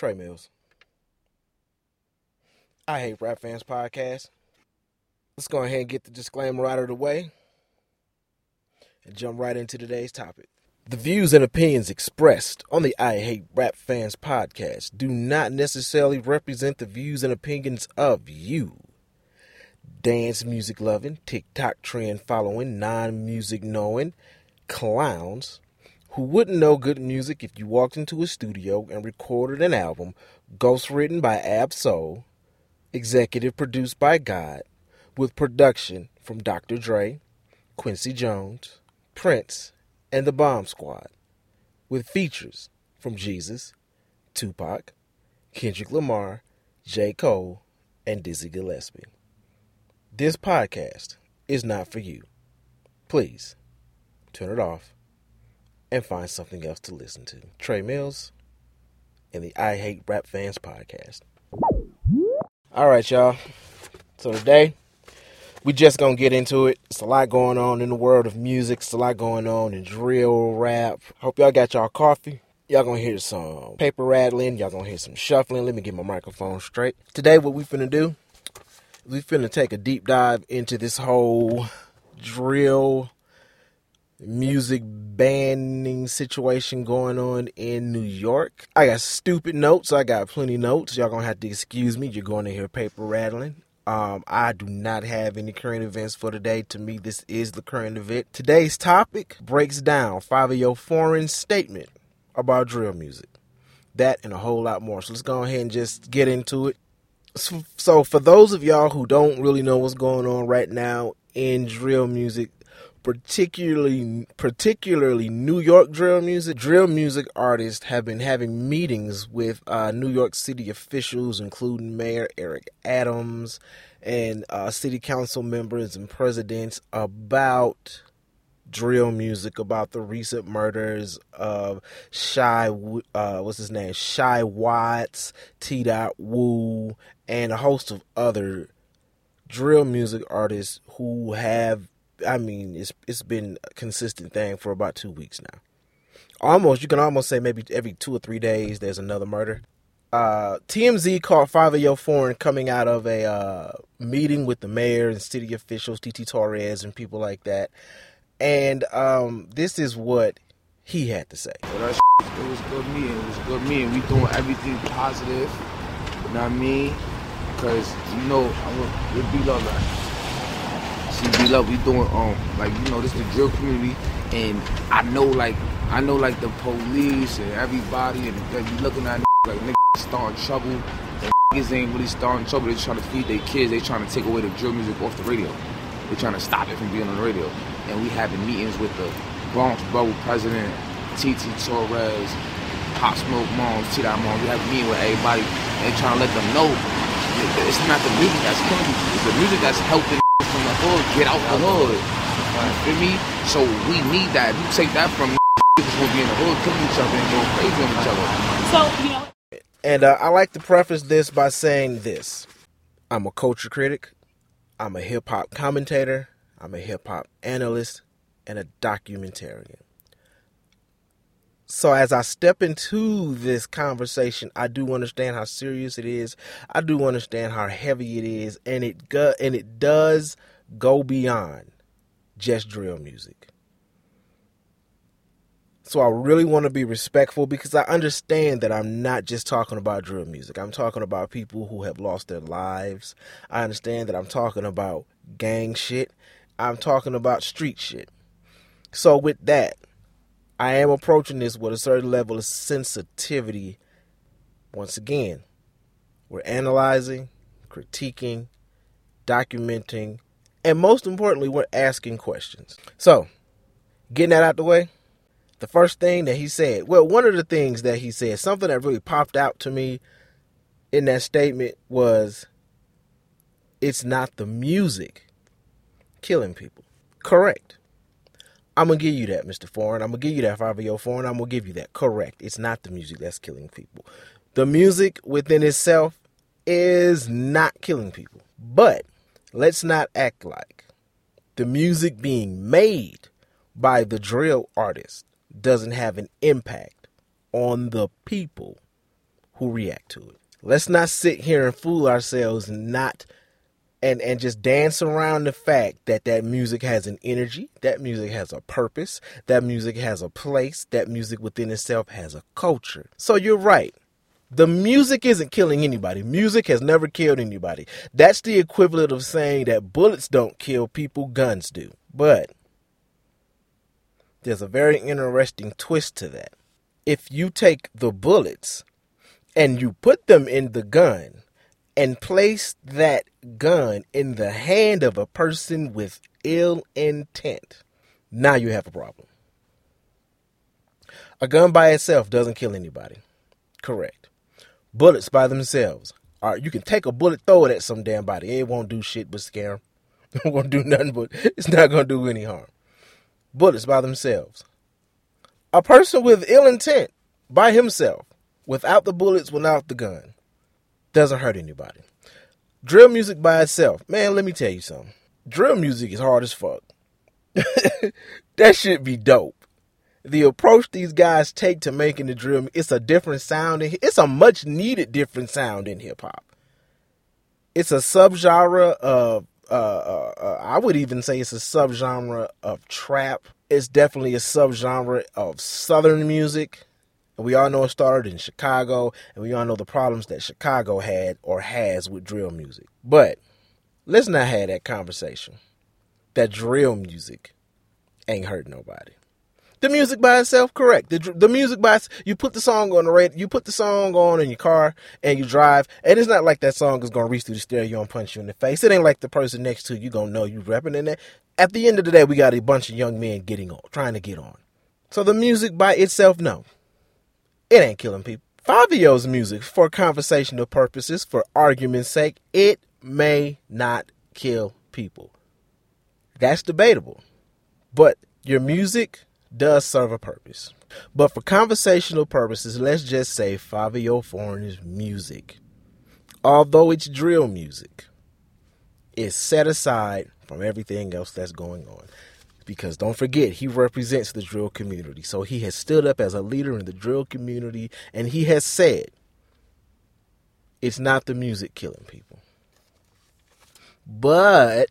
Trey Mills. I Hate Rap Fans podcast. Let's go ahead and get the disclaimer out of the way and jump right into today's topic. The views and opinions expressed on the I Hate Rap Fans podcast do not necessarily represent the views and opinions of you. Dance music loving, TikTok trend following, non music knowing clowns who wouldn't know good music if you walked into a studio and recorded an album ghostwritten by Ab Soul, executive produced by God, with production from Dr. Dre, Quincy Jones, Prince, and the Bomb Squad, with features from Jesus, Tupac, Kendrick Lamar, J. Cole, and Dizzy Gillespie. This podcast is not for you. Please turn it off and find something else to listen to. Trey Mills and the I Hate Rap Fans podcast. All right, y'all. So today, we just gonna get into it. It's a lot going on in the world of music. It's a lot going on in drill rap. Hope y'all got y'all coffee. Y'all gonna hear some paper rattling. Y'all gonna hear some shuffling. Let me get my microphone straight. Today, what we finna do? We finna take a deep dive into this whole drill music banning situation going on in New York. I got stupid notes. I got plenty notes. Y'all gonna have to excuse me. You're going to hear paper rattling. Um, I do not have any current events for today. To me, this is the current event. Today's topic breaks down five of your foreign statement about drill music. That and a whole lot more. So let's go ahead and just get into it. So, so for those of y'all who don't really know what's going on right now in drill music, particularly particularly New York drill music. Drill music artists have been having meetings with uh, New York City officials, including Mayor Eric Adams and uh, city council members and presidents, about drill music, about the recent murders of Shy, uh, what's his name, Chii Wvttz, T. Dot Wu, and a host of other drill music artists who have I mean, it's it's been a consistent thing for about two weeks now. Almost, you can almost say maybe every two or three days there's another murder. Uh, TMZ caught Fivio Foreign coming out of a uh, meeting with the mayor and city officials, TT Torres, and people like that. And um, this is what he had to say. Well, it was good meeting. It was good meeting. We doing everything positive. You know what I mean? Because you know, I'm gonna be like that. CB Love, we doing um like you know this is the drill community, and I know like I know like the police and everybody and they be looking at like niggas starting trouble. And niggas ain't really starting trouble. They trying to feed their kids. They trying to take away the drill music off the radio. They trying to stop it from being on the radio. And we having meetings with the Bronx Borough President, TT Torres, Pop Smoke Moms, T Dot Moms. We have a meeting with everybody and trying to let them know it's not the music that's killing you. It's the music that's helping hood, get out the hood. You feel me? So we need that. You take that from niggas will be in the hood, killing each other and going crazy on each other. So, you know. And uh, I like to preface this by saying this I'm a culture critic, I'm a hip hop commentator, I'm a hip hop analyst, and a documentarian. So as I step into this conversation, I do understand how serious it is. I do understand how heavy it is, and it go, and it does go beyond just drill music. So I really want to be respectful because I understand that I'm not just talking about drill music. I'm talking about people who have lost their lives. I understand that I'm talking about gang shit. I'm talking about street shit. So with that, I am approaching this with a certain level of sensitivity. Once again, we're analyzing, critiquing, documenting, and most importantly, we're asking questions. So, getting that out the way, the first thing that he said, well, one of the things that he said, something that really popped out to me in that statement was it's not the music killing people. Correct. I'm gonna give you that, Mr. Foreign. I'm gonna give you that, Fivio oh Foreign. I'm gonna give you that. Correct. It's not the music that's killing people. The music within itself is not killing people. But let's not act like the music being made by the drill artist doesn't have an impact on the people who react to it. Let's not sit here and fool ourselves and not and and just dance around the fact that that music has an energy, that music has a purpose, that music has a place, that music within itself has a culture. So you're right. The music isn't killing anybody. Music has never killed anybody. That's the equivalent of saying that bullets don't kill people, guns do. But there's a very interesting twist to that. If you take the bullets and you put them in the gun and place that gun in the hand of a person with ill intent, now you have a problem. A gun by itself doesn't kill anybody. Correct. Bullets by themselves. All right, you can take a bullet, throw it at some damn body. It won't do shit but scare them. It won't do nothing but it's not gonna do any harm. Bullets by themselves. A person with ill intent by himself, without the bullets, without the gun, doesn't hurt anybody. Drill music by itself, man, let me tell you something. Drill music is hard as fuck. that should be dope. The approach these guys take to making the drill, it's a different sound. It's a much needed different sound in hip hop. It's a subgenre of, uh, uh, uh, I would even say it's a subgenre of trap. It's definitely a subgenre of southern music. We all know it started in Chicago, and we all know the problems that Chicago had or has with drill music. But let's not have that conversation. That drill music ain't hurt nobody. The music by itself, correct. The, the music by you put the song on the radio, you put the song on in your car and you drive, and it's not like that song is gonna reach through the stereo and punch you in the face. It ain't like the person next to you gonna know you rapping in there. At the end of the day, we got a bunch of young men getting on, trying to get on. So the music by itself, no, it ain't killing people. Fabio's music, for conversational purposes, for argument's sake, it may not kill people. That's debatable. But your music does serve a purpose. But for conversational purposes, let's just say Fivio Foreigner's music, although it's drill music, is set aside from everything else that's going on because don't forget he represents the drill community. So he has stood up as a leader in the drill community and he has said it's not the music killing people. But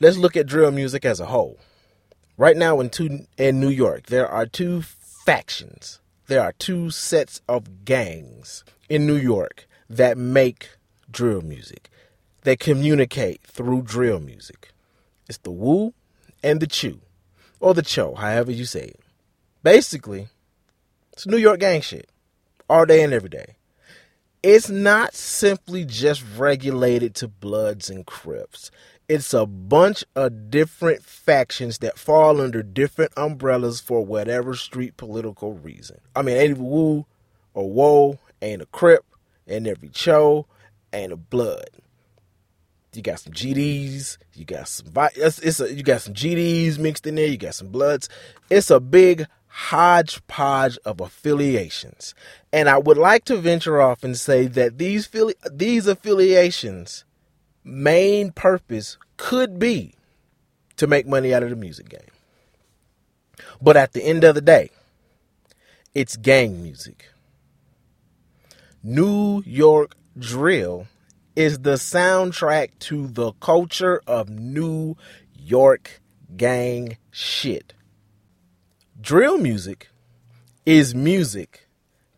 let's look at drill music as a whole. Right now in two in New York, there are two factions. There are two sets of gangs in New York that make drill music. They communicate through drill music. It's the Wu and the Chew, or the Cho, however you say it. Basically, it's New York gang shit, all day and every day. It's not simply just regulated to Bloods and Crips. It's a bunch of different factions that fall under different umbrellas for whatever street political reason. I mean, ain't Wu or Woe ain't a Crip, and every Cho ain't a Blood. You got some GDs. You got some. It's, it's a, you got some GDs mixed in there. You got some Bloods. It's a big hodgepodge of affiliations, and I would like to venture off and say that these these affiliations' main purpose could be to make money out of the music game. But at the end of the day, it's gang music. New York drill is the soundtrack to the culture of New York gang shit. Drill music is music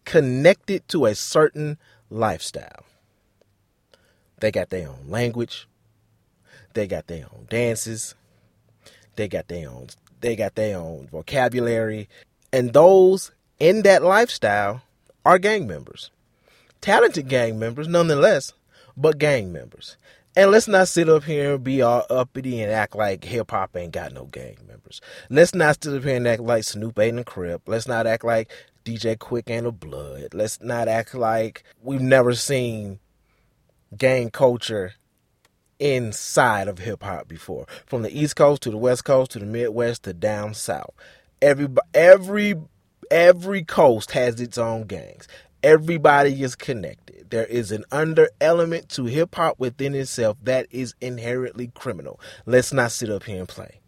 connected to a certain lifestyle. They got their own language, they got their own dances, they got their own they got their own vocabulary, and those in that lifestyle are gang members. Talented gang members nonetheless, but gang members. And let's not sit up here and be all uppity and act like hip hop ain't got no gang members. Let's not sit up here and act like Snoop ain't a Crip. Let's not act like DJ Quik ain't a Blood. Let's not act like we've never seen gang culture inside of hip hop before. From the East Coast to the West Coast to the Midwest to down south. Every every every coast has its own gangs. Everybody is connected. There is an under element to hip hop within itself that is inherently criminal. Let's not sit up here and play.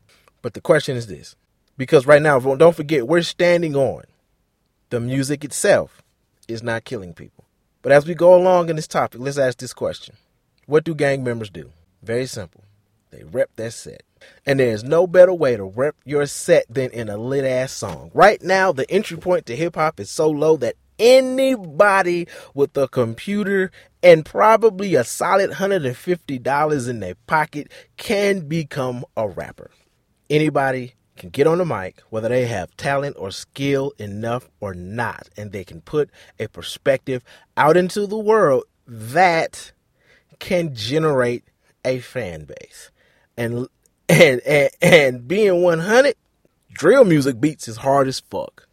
But the question is this because right now, don't forget, we're standing on the music itself is not killing people. But as we go along in this topic, let's ask this question What do gang members do? Very simple. They rep their set. And there's no better way to rep your set than in a lit ass song. Right now, the entry point to hip hop is so low that anybody with a computer and probably a solid $150 in their pocket can become a rapper. Anybody can get on the mic, whether they have talent or skill enough or not, and they can put a perspective out into the world that can generate a fan base. And and and, and being 100, drill music beats is hard as fuck.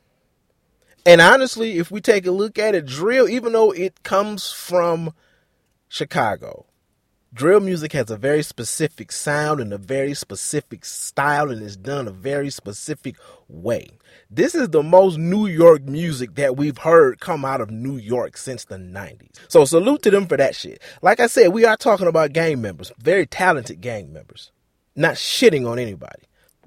And honestly, if we take a look at it, drill, even though it comes from Chicago, drill music has a very specific sound and a very specific style and is done a very specific way. This is the most New York music that we've heard come out of New York since the 90s. So salute to them for that shit. Like I said, we are talking about gang members, very talented gang members, not shitting on anybody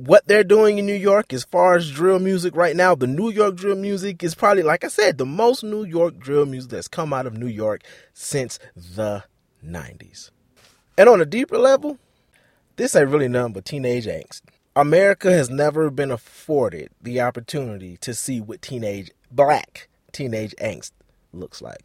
what they're doing in New York as far as drill music right now, the New York drill music is probably, like I said, the most New York drill music that's come out of New York since the 90s. And on a deeper level, this ain't really nothing but teenage angst. America has never been afforded the opportunity to see what teenage, black teenage angst looks like.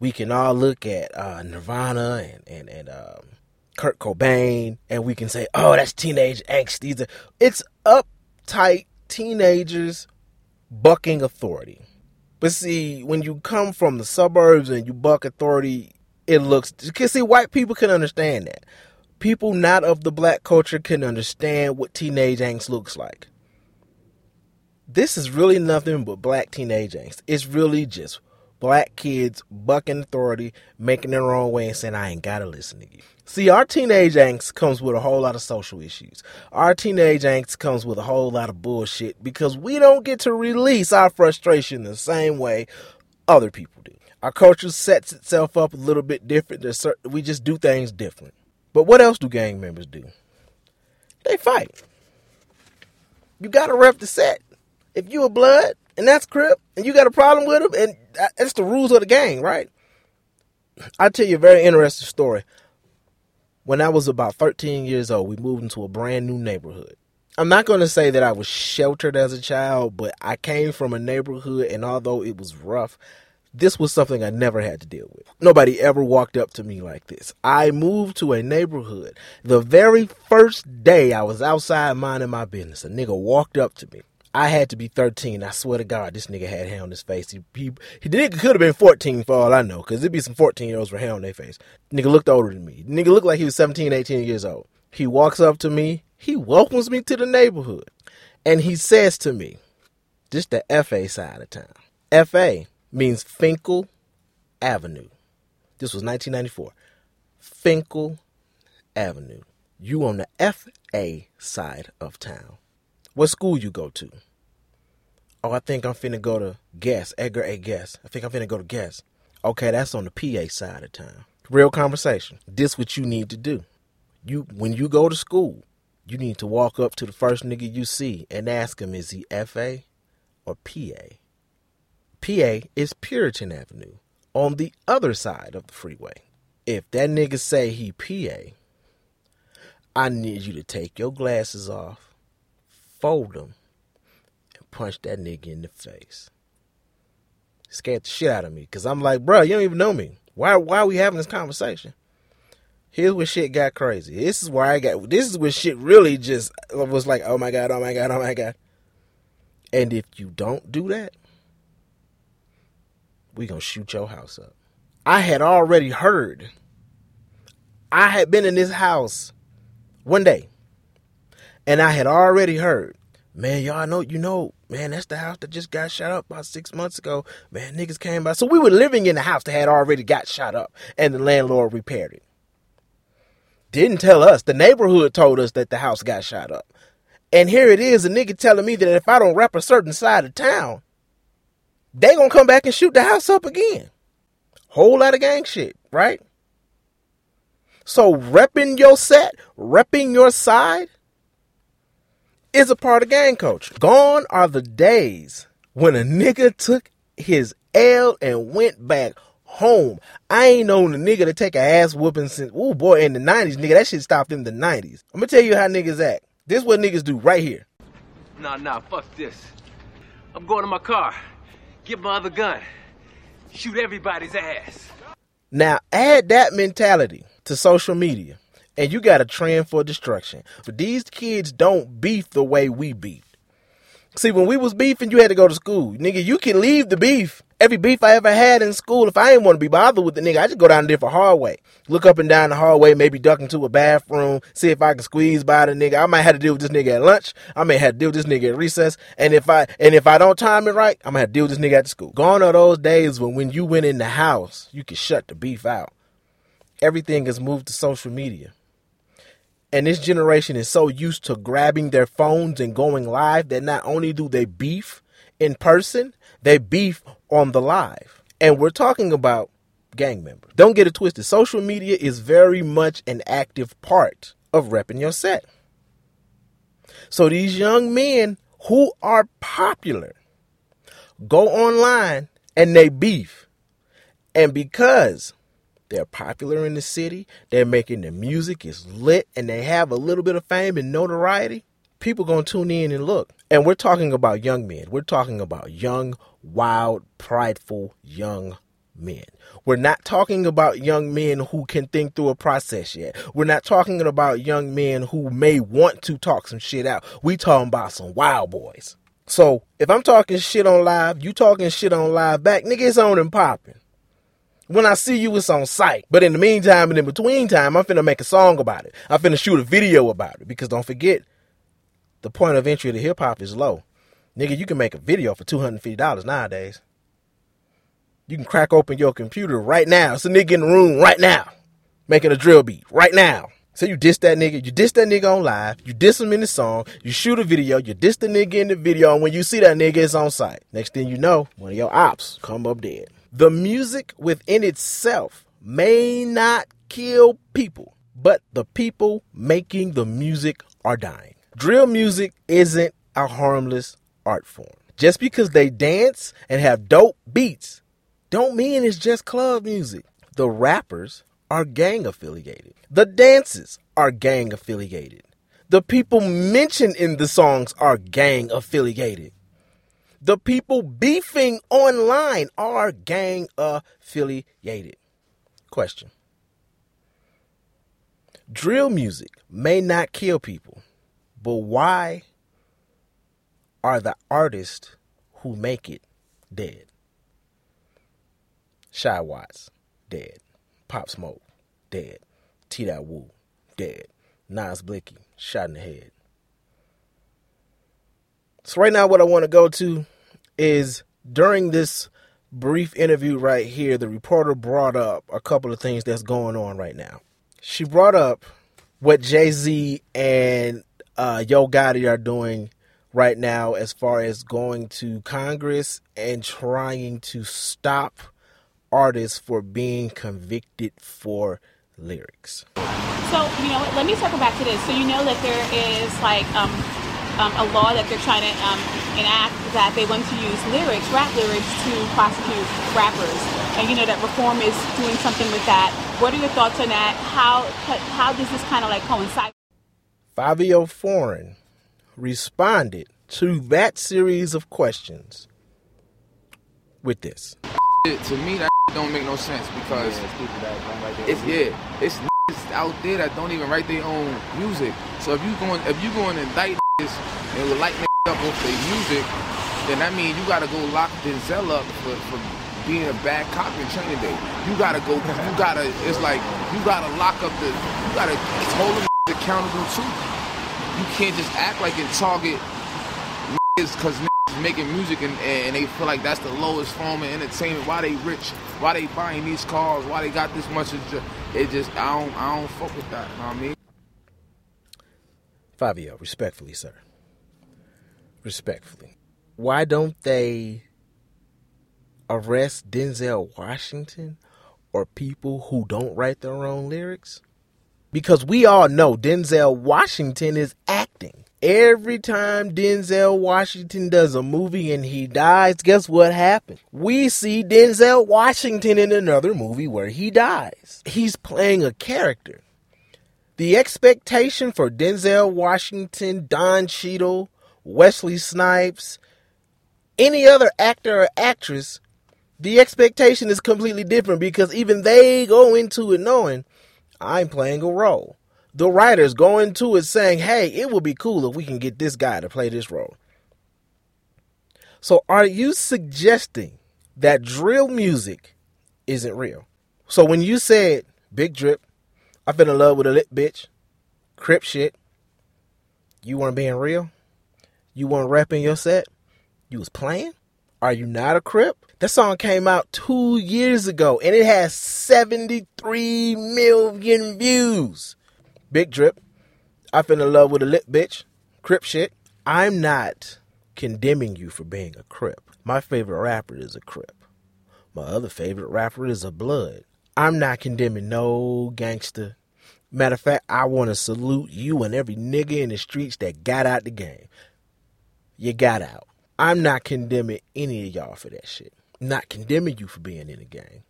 We can all look at uh, Nirvana and, and, and um, Kurt Cobain, and we can say, "Oh, that's teenage angst." These are, it's uptight teenagers bucking authority. But see, when you come from the suburbs and you buck authority, it looks. Cause see, white people can understand that. People not of the black culture can understand what teenage angst looks like. This is really nothing but black teenage angst. It's really just black kids bucking authority, making their own way, and saying, I ain't gotta listen to you. See, our teenage angst comes with a whole lot of social issues. Our teenage angst comes with a whole lot of bullshit because we don't get to release our frustration the same way other people do. Our culture sets itself up a little bit different. Certain, we just do things different. But what else do gang members do? They fight. You gotta rep the set. If you a blood and that's Crip and you got a problem with them, and that's the rules of the game, right? I'll tell you a very interesting story. When I was about 13 years old, we moved into a brand new neighborhood. I'm not going to say that I was sheltered as a child, but I came from a neighborhood, and although it was rough, this was something I never had to deal with. Nobody ever walked up to me like this. I moved to a neighborhood. The very first day I was outside minding my business, a nigga walked up to me. I had to be 13. I swear to God, this nigga had hair on his face. He, he, he the nigga could have been 14 for all I know, because it'd be some 14 year olds with hair on their face. Nigga looked older than me. Nigga looked like he was 17, 18 years old. He walks up to me. He welcomes me to the neighborhood. And he says to me, just the FA side of town. FA means Fenkell Avenue. This was 1994. Fenkell Avenue. You on the FA side of town. What school you go to? Oh, I think I'm finna go to Guess, Edgar A. Guess. I think I'm finna go to Guess. Okay, that's on the PA side of town. Real conversation. This what you need to do. You when you go to school, you need to walk up to the first nigga you see and ask him is he FA or PA? PA is Puritan Avenue on the other side of the freeway. If that nigga say he PA, I need you to take your glasses off fold them, and punch that nigga in the face. Scared the shit out of me because I'm like, bro, you don't even know me. Why? Why are we having this conversation? Here's where shit got crazy. This is where I got. This is where shit really just uh, was like, oh my god, oh my god, oh my god. And if you don't do that, we gonna shoot your house up. I had already heard. I had been in this house one day and I had already heard, man, y'all know, you know, man, that's the house that just got shot up about six months ago. Man, niggas came by. So we were living in the house that had already got shot up, and the landlord repaired it. Didn't tell us. The neighborhood told us that the house got shot up. And here it is, a nigga telling me that if I don't rep a certain side of town, they gonna come back and shoot the house up again. Whole lot of gang shit, right? So repping your set, repping your side, is a part of gang culture. Gone are the days when a nigga took his L and went back home. I ain't known a nigga to take a ass whooping since, oh boy, in the 90s, nigga. That shit stopped in the 90s. I'm gonna tell you how niggas act. This what niggas do right here. Nah, nah, fuck this. I'm going to my car, get my other gun, shoot everybody's ass. Now add that mentality to social media, and you got a trend for destruction. But these kids don't beef the way we beef. See, when we was beefing, you had to go to school. Nigga, you can leave the beef. Every beef I ever had in school, if I didn't want to be bothered with the nigga, I just go down a different hallway. Look up and down the hallway, maybe duck into a bathroom, see if I can squeeze by the nigga. I might have to deal with this nigga at lunch. I may have to deal with this nigga at recess. And if I and if I don't time it right, I'm gonna have to deal with this nigga at the school. Gone are those days when when you went in the house, you could shut the beef out. Everything has moved to social media. And this generation is so used to grabbing their phones and going live that not only do they beef in person, they beef on the live. And we're talking about gang members. Don't get it twisted. Social media is very much an active part of repping your set. So these young men who are popular go online and they beef. And because they're popular in the city. They're making the music is lit and they have a little bit of fame and notoriety. People gonna tune in and look. And we're talking about young men. We're talking about young, wild, prideful young men. We're not talking about young men who can think through a process yet. We're not talking about young men who may want to talk some shit out. We talking about some wild boys. So if I'm talking shit on live, you talking shit on live back, nigga, it's on and popping. When I see you, it's on site. But in the meantime and in between time, I'm finna make a song about it. I'm finna shoot a video about it. Because don't forget, the point of entry to hip hop is low. Nigga, you can make a video for $250 nowadays. You can crack open your computer right now. It's a nigga in the room right now. Making a drill beat right now. So you diss that nigga, you diss that nigga on live, you diss him in the song, you shoot a video, you diss the nigga in the video, and when you see that nigga, it's on site. Next thing you know, one of your ops come up dead. The music within itself may not kill people, but the people making the music are dying. Drill music isn't a harmless art form. Just because they dance and have dope beats don't mean it's just club music. The rappers are gang affiliated. The dances are gang affiliated. The people mentioned in the songs are gang affiliated. The people beefing online are gang affiliated. Question Drill music may not kill people, but why are the artists who make it dead? Chii Wvttz, dead. Pop Smoke, dead. T. Dot Wu, dead. Nas Blixky, shot in the head. So right now, what I want to go to is during this brief interview right here, the reporter brought up a couple of things that's going on right now. She brought up what Jay Z and uh, Yo Gotti are doing right now as far as going to Congress and trying to stop artists for being convicted for lyrics. So, you know, let me circle back to this. So, you know that there is like um, um, a law that they're trying to um, enact that they want to use lyrics, rap lyrics, to prosecute rappers. And you know that reform is doing something with that. What are your thoughts on that? How how does this kind of like coincide? Fivio Foreign responded to that series of questions with this. To me, that don't make no sense because it's yeah, it's out there that don't even write their own music. So if you going if you going to indict and would light up with their music, then that means you gotta go lock Denzel up for, for being a bad cop in training day. You gotta go. You gotta. It's like you gotta lock up the. You gotta hold them accountable too. You can't just act like and target is because making music and, and they feel like that's the lowest form of entertainment. Why they rich? Why they buying these cars? Why they got this much? It just I don't I don't fuck with that. You know what I mean? Fivio, respectfully, sir. Respectfully, why don't they arrest Denzel Washington or people who don't write their own lyrics? Because we all know Denzel Washington is acting. Every time Denzel Washington does a movie and he dies, guess what happens? We see Denzel Washington in another movie where he dies. He's playing a character. The expectation for Denzel Washington, Don Cheadle, Wesley Snipes, any other actor or actress, the expectation is completely different because even they go into it knowing I'm playing a role the writers go into it saying, hey, it would be cool if we can get this guy to play this role. So are you suggesting that drill music isn't real? So when you said Big Drip, I fell in love with a lit bitch, crip shit, you weren't being real? You weren't rapping your set? You was playing? Are you not a crip? That song came out two years ago and it has 73 million views. Big Drip. I fell in love with a lit bitch. Crip shit. I'm not condemning you for being a Crip. My favorite rapper is a Crip. My other favorite rapper is a Blood. I'm not condemning no gangster. Matter of fact, I want to salute you and every nigga in the streets that got out the game. You got out. I'm not condemning any of y'all for that shit. Not condemning you for being in the gang.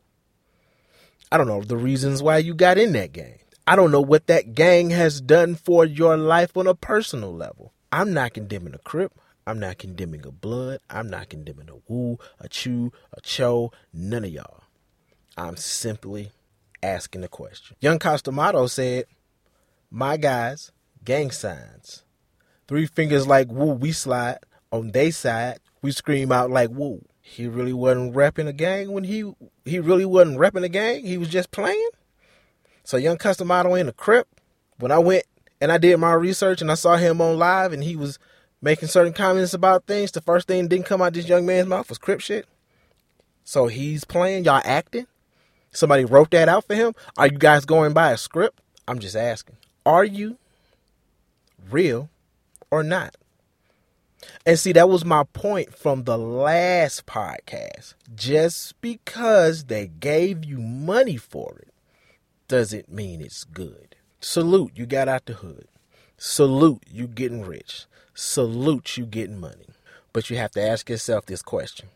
I don't know the reasons why you got in that gang. I don't know what that gang has done for your life on a personal level. I'm not condemning a Crip. I'm not condemning a Blood. I'm not condemning a Woo, a Chew, a Cho, none of y'all. I'm simply asking a question. Young Costamado said, My guys, gang signs. Three fingers like woo, we slide. On they side, we scream out like woo. He really wasn't repping a gang when he he really wasn't repping a gang. He was just playing. So Young Costamado in the Crip, when I went and I did my research and I saw him on live and he was making certain comments about things, the first thing that didn't come out this young man's mouth was Crip shit. So he's playing, y'all acting. Somebody wrote that out for him. Are you guys going by a script? I'm just asking. Are you real or not? And see, that was my point from the last podcast. Just because they gave you money for it doesn't mean it's good. Salute, you got out the hood. Salute, you getting rich. Salute, you getting money. But you have to ask yourself this question.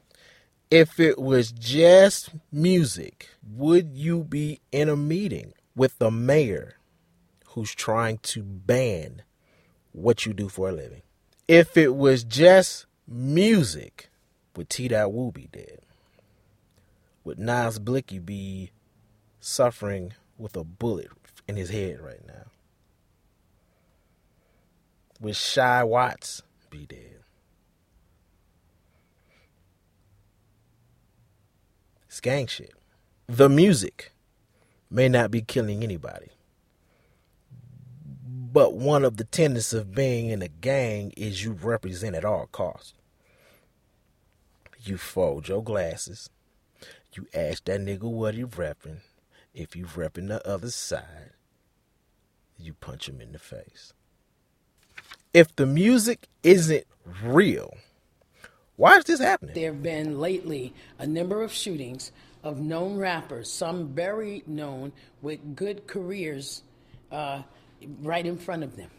If it was just music, would you be in a meeting with the mayor who's trying to ban what you do for a living? If it was just music, would T. Dot Wu be dead? Would Nas Blixky be suffering with a bullet in his head right now. Would Chii Wvttz be dead. It's gang shit. The music may not be killing anybody. But one of the tenets of being in a gang is you represent at all costs. You fold your glasses. You ask that nigga what he repping. If you repping the other side, you punch him in the face. If the music isn't real, why is this happening? There have been lately a number of shootings of known rappers, some very known with good careers uh, right in front of them.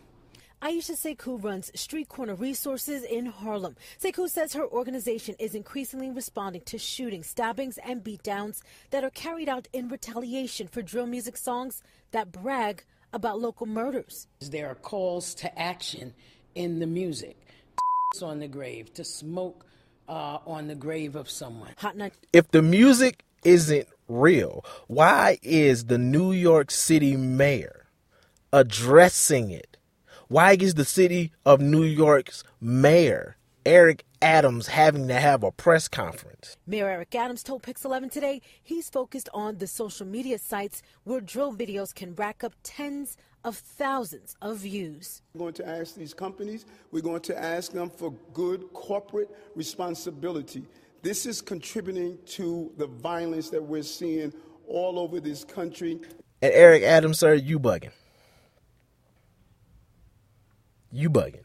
Iesha Sekou runs Street Corner Resources in Harlem. Sekou says her organization is increasingly responding to shootings, stabbings, and beatdowns that are carried out in retaliation for drill music songs that brag about local murders. There are calls to action in the music on the grave, to smoke uh, on the grave of someone. Hot night. If the music isn't real, why is the New York City mayor addressing it? Why is the city of New York's mayor, Eric Adams, having to have a press conference? Mayor Eric Adams told Pix 11 today he's focused on the social media sites where drill videos can rack up tens of thousands of views. We're going to ask these companies, we're going to ask them for good corporate responsibility. This is contributing to the violence that we're seeing all over this country. And Eric Adams, sir, you bugging you bugging.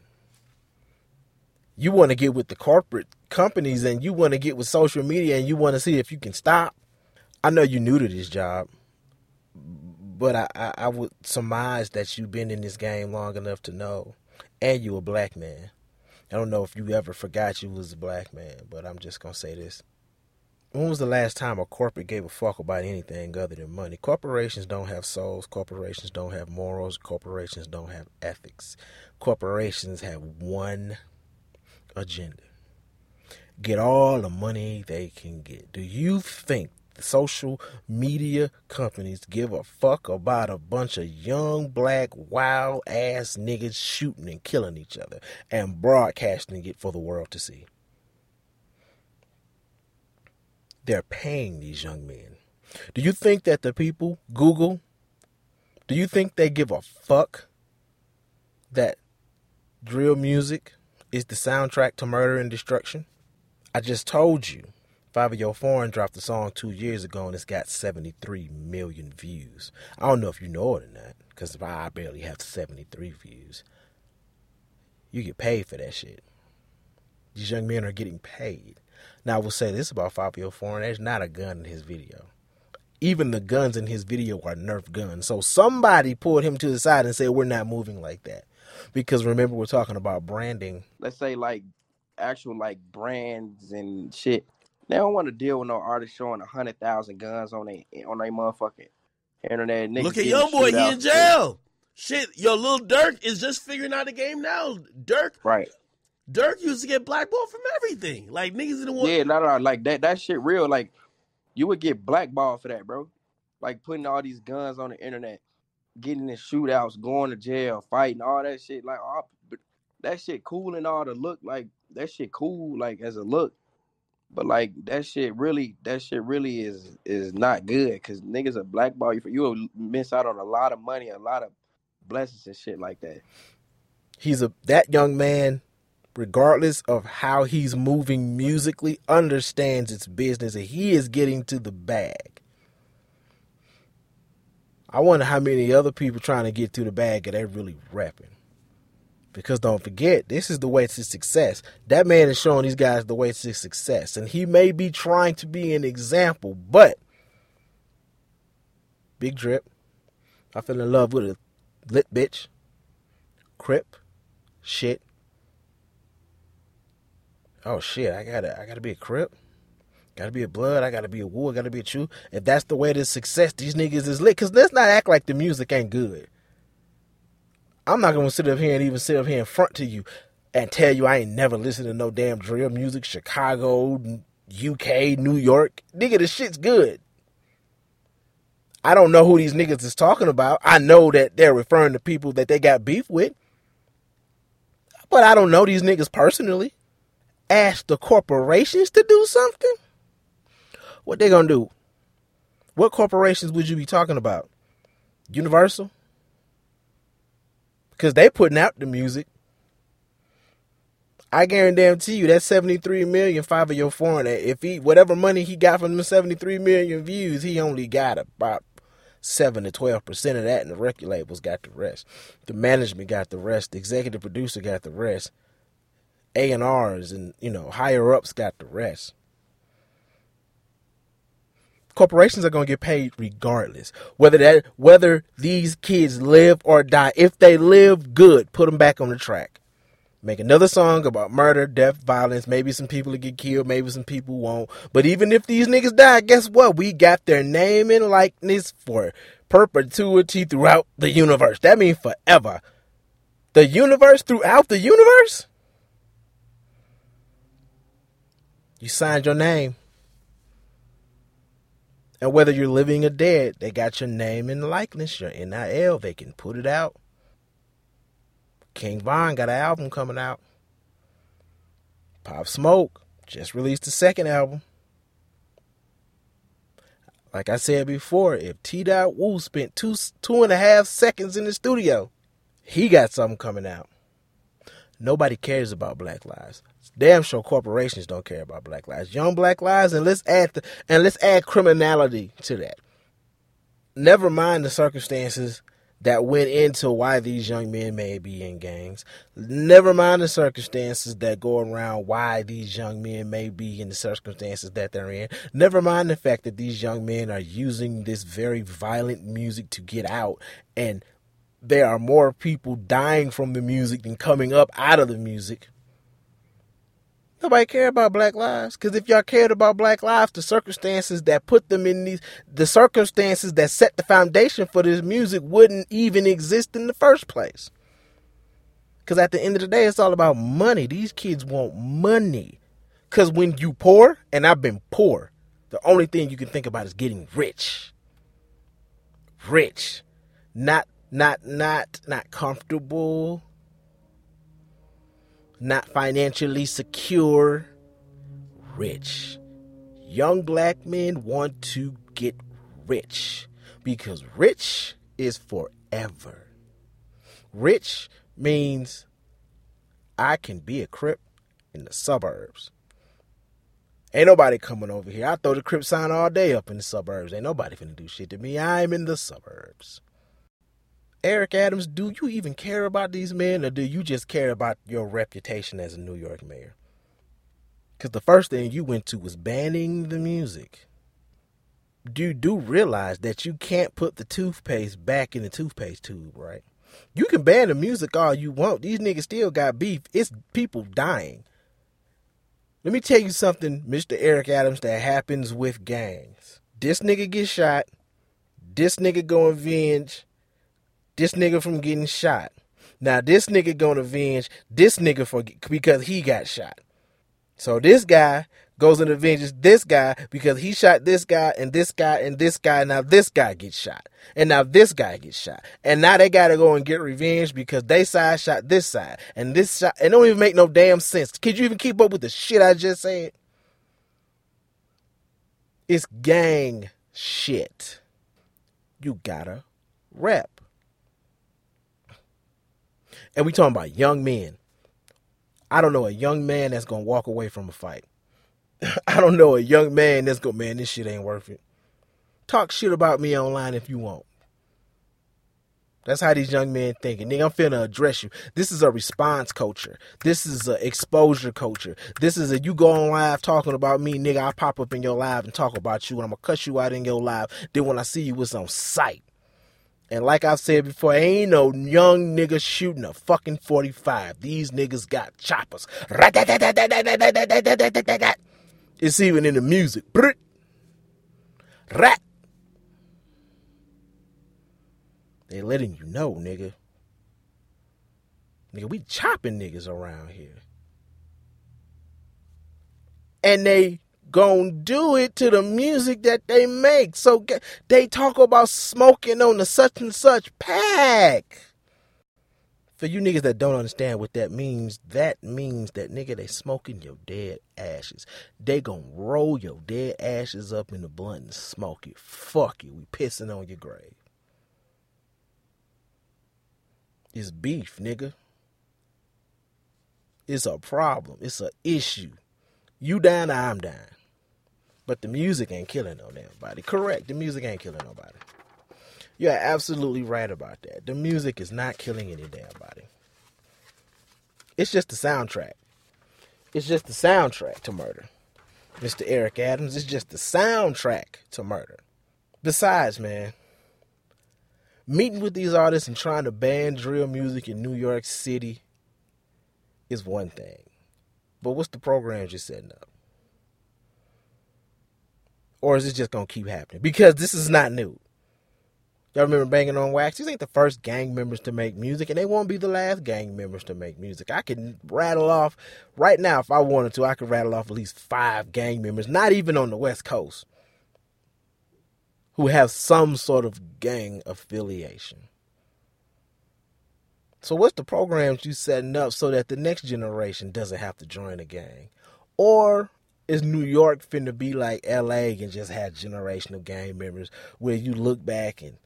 You want to get with the corporate companies and you want to get with social media and you want to see if you can stop. I know you're new to this job, but I, I, I would surmise that you've been in this game long enough to know and you're a black man. I don't know if you ever forgot you was a black man, but I'm just gonna say this. When was the last time a corporate gave a fuck about anything other than money? Corporations don't have souls. Corporations don't have morals. Corporations don't have ethics. Corporations have one agenda get all the money they can get. Do you think social media companies give a fuck about a bunch of young black wild ass niggas shooting and killing each other and broadcasting it for the world to see? They're paying these young men. Do you think that the people, Google, do you think they give a fuck that drill music is the soundtrack to murder and destruction? I just told you, Fivio Foreign dropped the song two years ago and it's got 73 million views. I don't know if you know it or not, because I barely have 73 views. You get paid for that shit. These young men are getting paid. Now, I will say this about Fivio Foreign there's not a gun in his video. Even the guns in his video are Nerf guns. So somebody pulled him to the side and said, We're not moving like that. Because remember, we're talking about branding. Let's say like actual like brands and shit. They don't want to deal with no artist showing a hundred thousand guns on they on their motherfucking internet. Niggas Look at getting young boy, he in jail. Shit, yo, Lil Durk is just figuring out the game now. Durk, Right. Durk used to get blackballed from everything. Like niggas didn't want. Yeah, no, no, like that. That shit real. Like you would get blackballed for that, bro. Like putting all these guns on the internet, getting in shootouts, going to jail, fighting, all that shit. Like all, that shit cool and all to look like that shit cool like as a look. But like that shit really, that shit really is is not good because niggas are blackball you for you will miss out on a lot of money, a lot of blessings and shit like that. He's a that young man, regardless of how he's moving musically, understands its business and he is getting to the bag. I wonder how many other people trying to get to the bag are they really rapping. Because don't forget, this is the way to success. That man is showing these guys the way to success. And he may be trying to be an example, but big drip. I fell in love with a lit bitch. Crip. Shit. Oh shit, I gotta I gotta be a crip. Gotta be a blood, I gotta be a I gotta be a chew. If that's the way to success, these niggas is lit. Cause let's not act like the music ain't good. I'm not gonna sit up here and even sit up here in front to you and tell you I ain't never listened to no damn drill music, Chicago, UK, New York. Nigga, the shit's good. I don't know who these niggas is talking about. I know that they're referring to people that they got beef with. But I don't know these niggas personally. Ask the corporations to do something? What they gonna do? What corporations would you be talking about? Universal? Because they putting out the music. I guarantee you that 73 million Fivio Foreign if he whatever money he got from them 73 million views, he only got about seven to twelve percent of that, and the record labels got the rest. The management got the rest. The executive producer got the rest. A and R's and you know higher ups got the rest. Corporations are gonna get paid regardless, whether that whether these kids live or die. If they live, good, put them back on the track. Make another song about murder, death, violence. Maybe some people will get killed, maybe some people won't. But even if these niggas die, guess what? We got their name and likeness for perpetuity throughout the universe. That means forever. The universe throughout the universe? You signed your name. And whether you're living or dead, they got your name and likeness, your NIL. They can put it out. King Von got an album coming out. Pop Smoke just released the second album. Like I said before, if T. Dot Wu spent two two and a half seconds in the studio, he got something coming out. Nobody cares about black lives. Damn sure corporations don't care about black lives. Young black lives, and let's add the, and let's add criminality to that. Never mind the circumstances that went into why these young men may be in gangs. Never mind the circumstances that go around why these young men may be in the circumstances that they're in. Never mind the fact that these young men are using this very violent music to get out and there are more people dying from the music than coming up out of the music. Nobody care about black lives because if y'all cared about black lives, the circumstances that put them in these, the circumstances that set the foundation for this music wouldn't even exist in the first place. Because at the end of the day, it's all about money. These kids want money. Because when you poor, and I've been poor, the only thing you can think about is getting rich. Rich. Not, not, not, not comfortable. Not financially secure. Rich. Young black men want to get rich. Because rich is forever. Rich means I can be a crip in the suburbs. Ain't nobody coming over here. I throw the crip sign all day up in the suburbs. Ain't nobody finna do shit to me. I'm in the suburbs. Eric Adams, do you even care about these men or do you just care about your reputation as a New York mayor? Because the first thing you went to was banning the music. Do you do realize that you can't put the toothpaste back in the toothpaste tube, right? You can ban the music all you want. These niggas still got beef. It's people dying. Let me tell you something, Mr. Eric Adams, that happens with gangs. This nigga get shot. This nigga go avenge this nigga from getting shot. Now this nigga gonna avenge this nigga for because he got shot. So this guy goes and avenges this guy because he shot this guy and this guy and this guy. Now this guy gets shot. And now this guy gets shot. And now they gotta go and get revenge because they side shot this side. And this shot it don't even make no damn sense. Could you even keep up with the shit I just said? It's gang shit. You gotta rep. And we talking about young men. I don't know a young man that's gonna walk away from a fight. I don't know a young man that's gonna man, this shit ain't worth it. Talk shit about me online if you want. That's how these young men thinking. Nigga, I'm finna address you. This is a response culture. This is a exposure culture. This is a you go on live talking about me, nigga. I pop up in your live and talk about you, and I'm gonna cut you out in your live. Then when I see you, it's on sight. And like I've said before, ain't no young nigga shooting a fucking 45. These niggas got choppers. It's even in the music. Rat. They letting you know, nigga. Nigga, we chopping niggas around here. And they gonna do it to the music that they make. So they talk about smoking on the such and such pack. For you niggas that don't understand what that means, that means that nigga they smoking your dead ashes. They gonna roll your dead ashes up in the blunt and smoke it. Fuck you. We pissing on your grave. It's beef, nigga. It's a problem. It's a issue. You down, I'm dying. But the music ain't killing no damn body. Correct. The music ain't killing nobody. You're absolutely right about that. The music is not killing any damn body. It's just the soundtrack. It's just the soundtrack to murder. Mr. Eric Adams, it's just the soundtrack to murder. Besides, man, meeting with these artists and trying to ban drill music in New York City is one thing. But what's the programs you're setting up? Or is it just gonna keep happening? Because this is not new. Y'all remember banging on wax? These ain't the first gang members to make music, and they won't be the last gang members to make music. I can rattle off right now, if I wanted to, I could rattle off at least five gang members, not even on the West Coast, who have some sort of gang affiliation. So, what's the programs you setting up so that the next generation doesn't have to join a gang? Or is New York finna be like LA and just have generational gang members where you look back and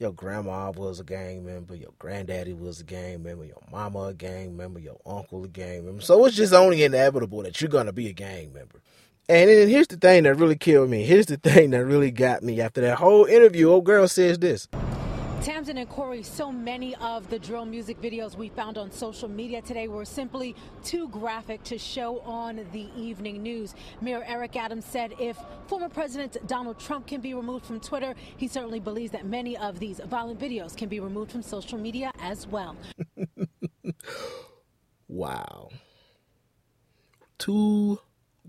your grandma was a gang member, your granddaddy was a gang member, your mama a gang member, your uncle a gang member. So it's just only inevitable that you're gonna be a gang member. And then here's the thing that really killed me. Here's the thing that really got me after that whole interview. Old girl says this. Tamsin and Corey, so many of the drill music videos we found on social media today were simply too graphic to show on the evening news. Mayor Eric Adams said if former President Donald Trump can be removed from Twitter, he certainly believes that many of these violent videos can be removed from social media as well. wow. Too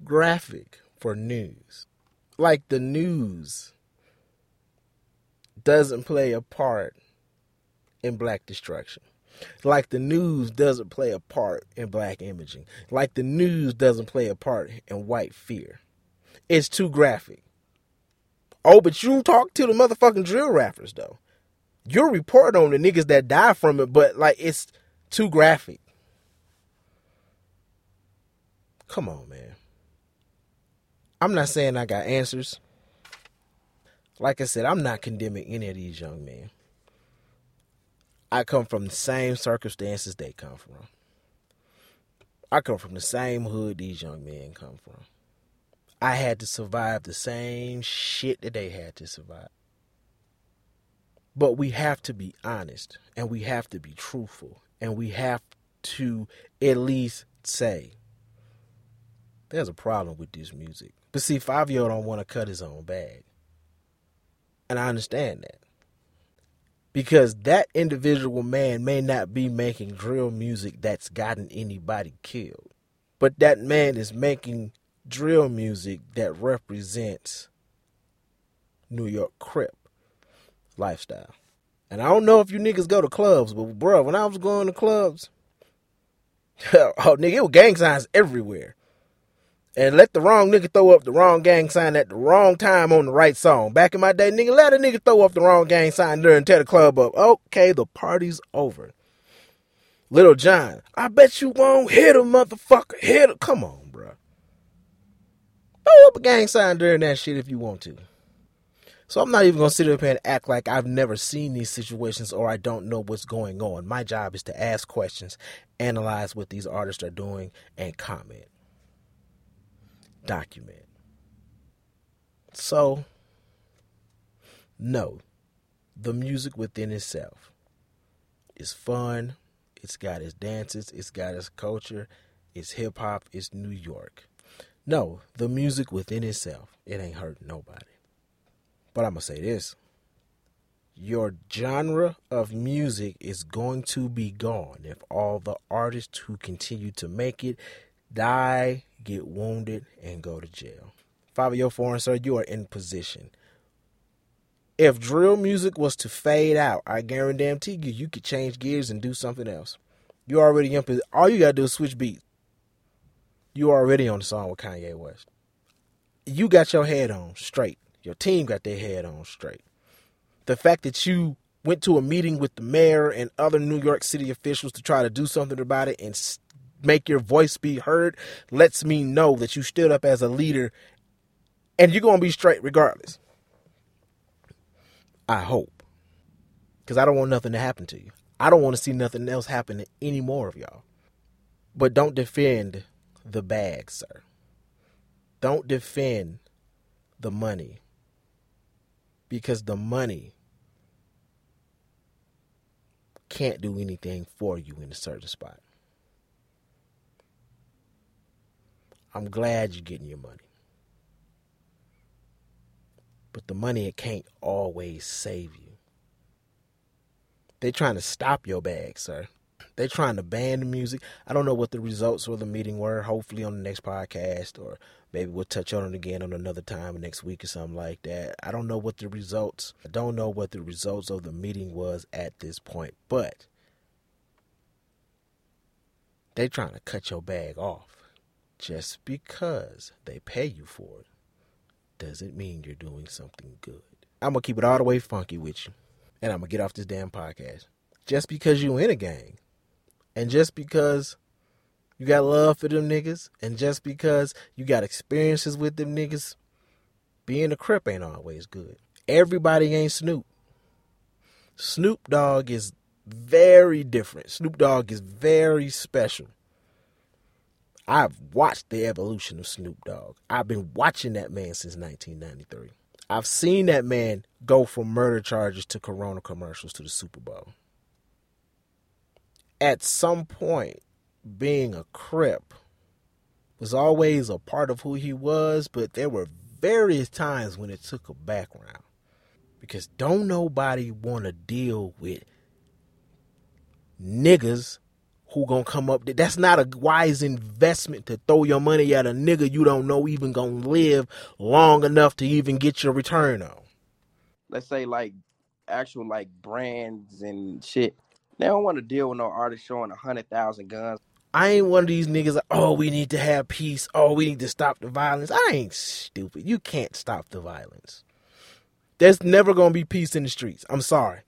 graphic for news. Like the news doesn't play a part in black destruction. Like the news doesn't play a part in black imaging. Like the news doesn't play a part in white fear. It's too graphic. Oh, but you talk to the motherfucking drill rappers though. You'll report on the niggas that die from it, but like it's too graphic. Come on, man. I'm not saying I got answers. Like I said, I'm not condemning any of these young men. I come from the same circumstances they come from. I come from the same hood these young men come from. I had to survive the same shit that they had to survive. But we have to be honest and we have to be truthful and we have to at least say there's a problem with this music. But see, Fivio don't want to cut his own bag. And I understand that. Because that individual man may not be making drill music that's gotten anybody killed. But that man is making drill music that represents New York Crip lifestyle. And I don't know if you niggas go to clubs, but bro, when I was going to clubs, oh nigga, it was gang signs everywhere and let the wrong nigga throw up the wrong gang sign at the wrong time on the right song. Back in my day, nigga, let a nigga throw up the wrong gang sign and tear the club up. Okay, the party's over. Lil Jon, I bet you won't hit a motherfucker. Hit him. Come on, bro. Throw up a gang sign during that shit if you want to. So I'm not even gonna sit up here and act like I've never seen these situations or I don't know what's going on. My job is to ask questions, analyze what these artists are doing, and comment document. So, no, the music within itself is fun. It's got its dances, it's got its culture, it's hip hop, it's New York. No, the music within itself, it ain't hurting nobody. But I'm going to say this your genre of music is going to be gone if all the artists who continue to make it die, get wounded, and go to jail. Fivio Foreign, sir, you are in position. If drill music was to fade out, I guarantee you, you could change gears and do something else. You already in position. All you gotta do is switch beats. You already on the song with Kanye West. You got your head on straight. Your team got their head on straight. The fact that you went to a meeting with the mayor and other New York City officials to try to do something about it and make your voice be heard lets me know that you stood up as a leader and you're going to be straight regardless. I hope. Because I don't want nothing to happen to you. I don't want to see nothing else happen to any more of y'all. But don't defend the bag, sir. Don't defend the money. Because the money can't do anything for you in a certain spot. I'm glad you're getting your money. But the money, it can't always save you. They're trying to stop your bag, sir. They're trying to ban the music. I don't know what the results of the meeting were. Hopefully on the next podcast, or maybe we'll touch on it again on another time next week or something like that. I don't know what the results. I don't know what the results of the meeting was at this point, but they're trying to cut your bag off. Just because they pay you for it doesn't mean you're doing something good. I'm going to keep it all the way funky with you. And I'm going to get off this damn podcast. Just because you in a gang. And just because you got love for them niggas. And just because you got experiences with them niggas. Being a crip ain't always good. Everybody ain't Snoop. Snoop Dogg is very different. Snoop Dogg is very special. I've watched the evolution of Snoop Dogg. I've been watching that man since 1993. I've seen that man go from murder charges to Corona commercials to the Super Bowl. At some point, being a Crip was always a part of who he was, but there were various times when it took a background. Because don't nobody want to deal with niggas who gonna come up. That's not a wise investment to throw your money at a nigga you don't know even gonna live long enough to even get your return on. Let's say like actual like brands and shit. They don't want to deal with no artist showing a hundred thousand guns. I ain't one of these niggas like, oh, we need to have peace. Oh, we need to stop the violence. I ain't stupid. You can't stop the violence. There's never gonna be peace in the streets. I'm sorry.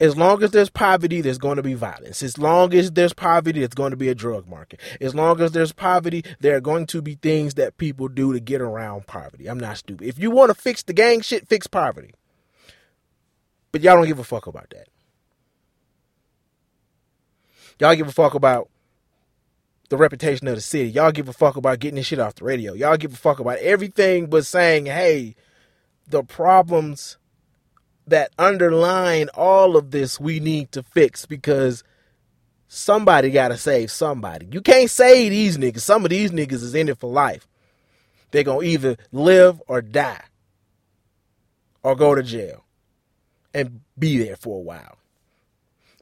As long as there's poverty, there's going to be violence. As long as there's poverty, it's going to be a drug market. As long as there's poverty, there are going to be things that people do to get around poverty. I'm not stupid. If you want to fix the gang shit, fix poverty. But y'all don't give a fuck about that. Y'all give a fuck about the reputation of the city. Y'all give a fuck about getting this shit off the radio. Y'all give a fuck about everything but saying, hey, the problems that underline all of this we need to fix because somebody got to save somebody. You can't save these niggas. Some of these niggas is in it for life. They're going to either live or die or go to jail and be there for a while.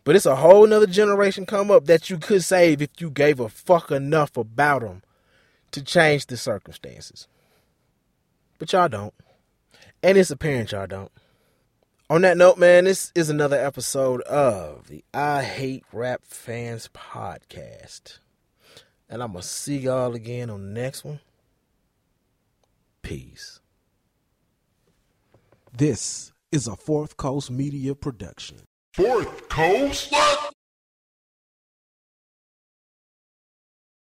But it's a whole nother generation come up that you could save if you gave a fuck enough about them to change the circumstances. But y'all don't. And it's apparent y'all don't. On that note, man, this is another episode of the I Hate Rap Fans podcast. And I'm going to see y'all again on the next one. Peace. This is a Fourth Coast Media production. Fourth Coast? What?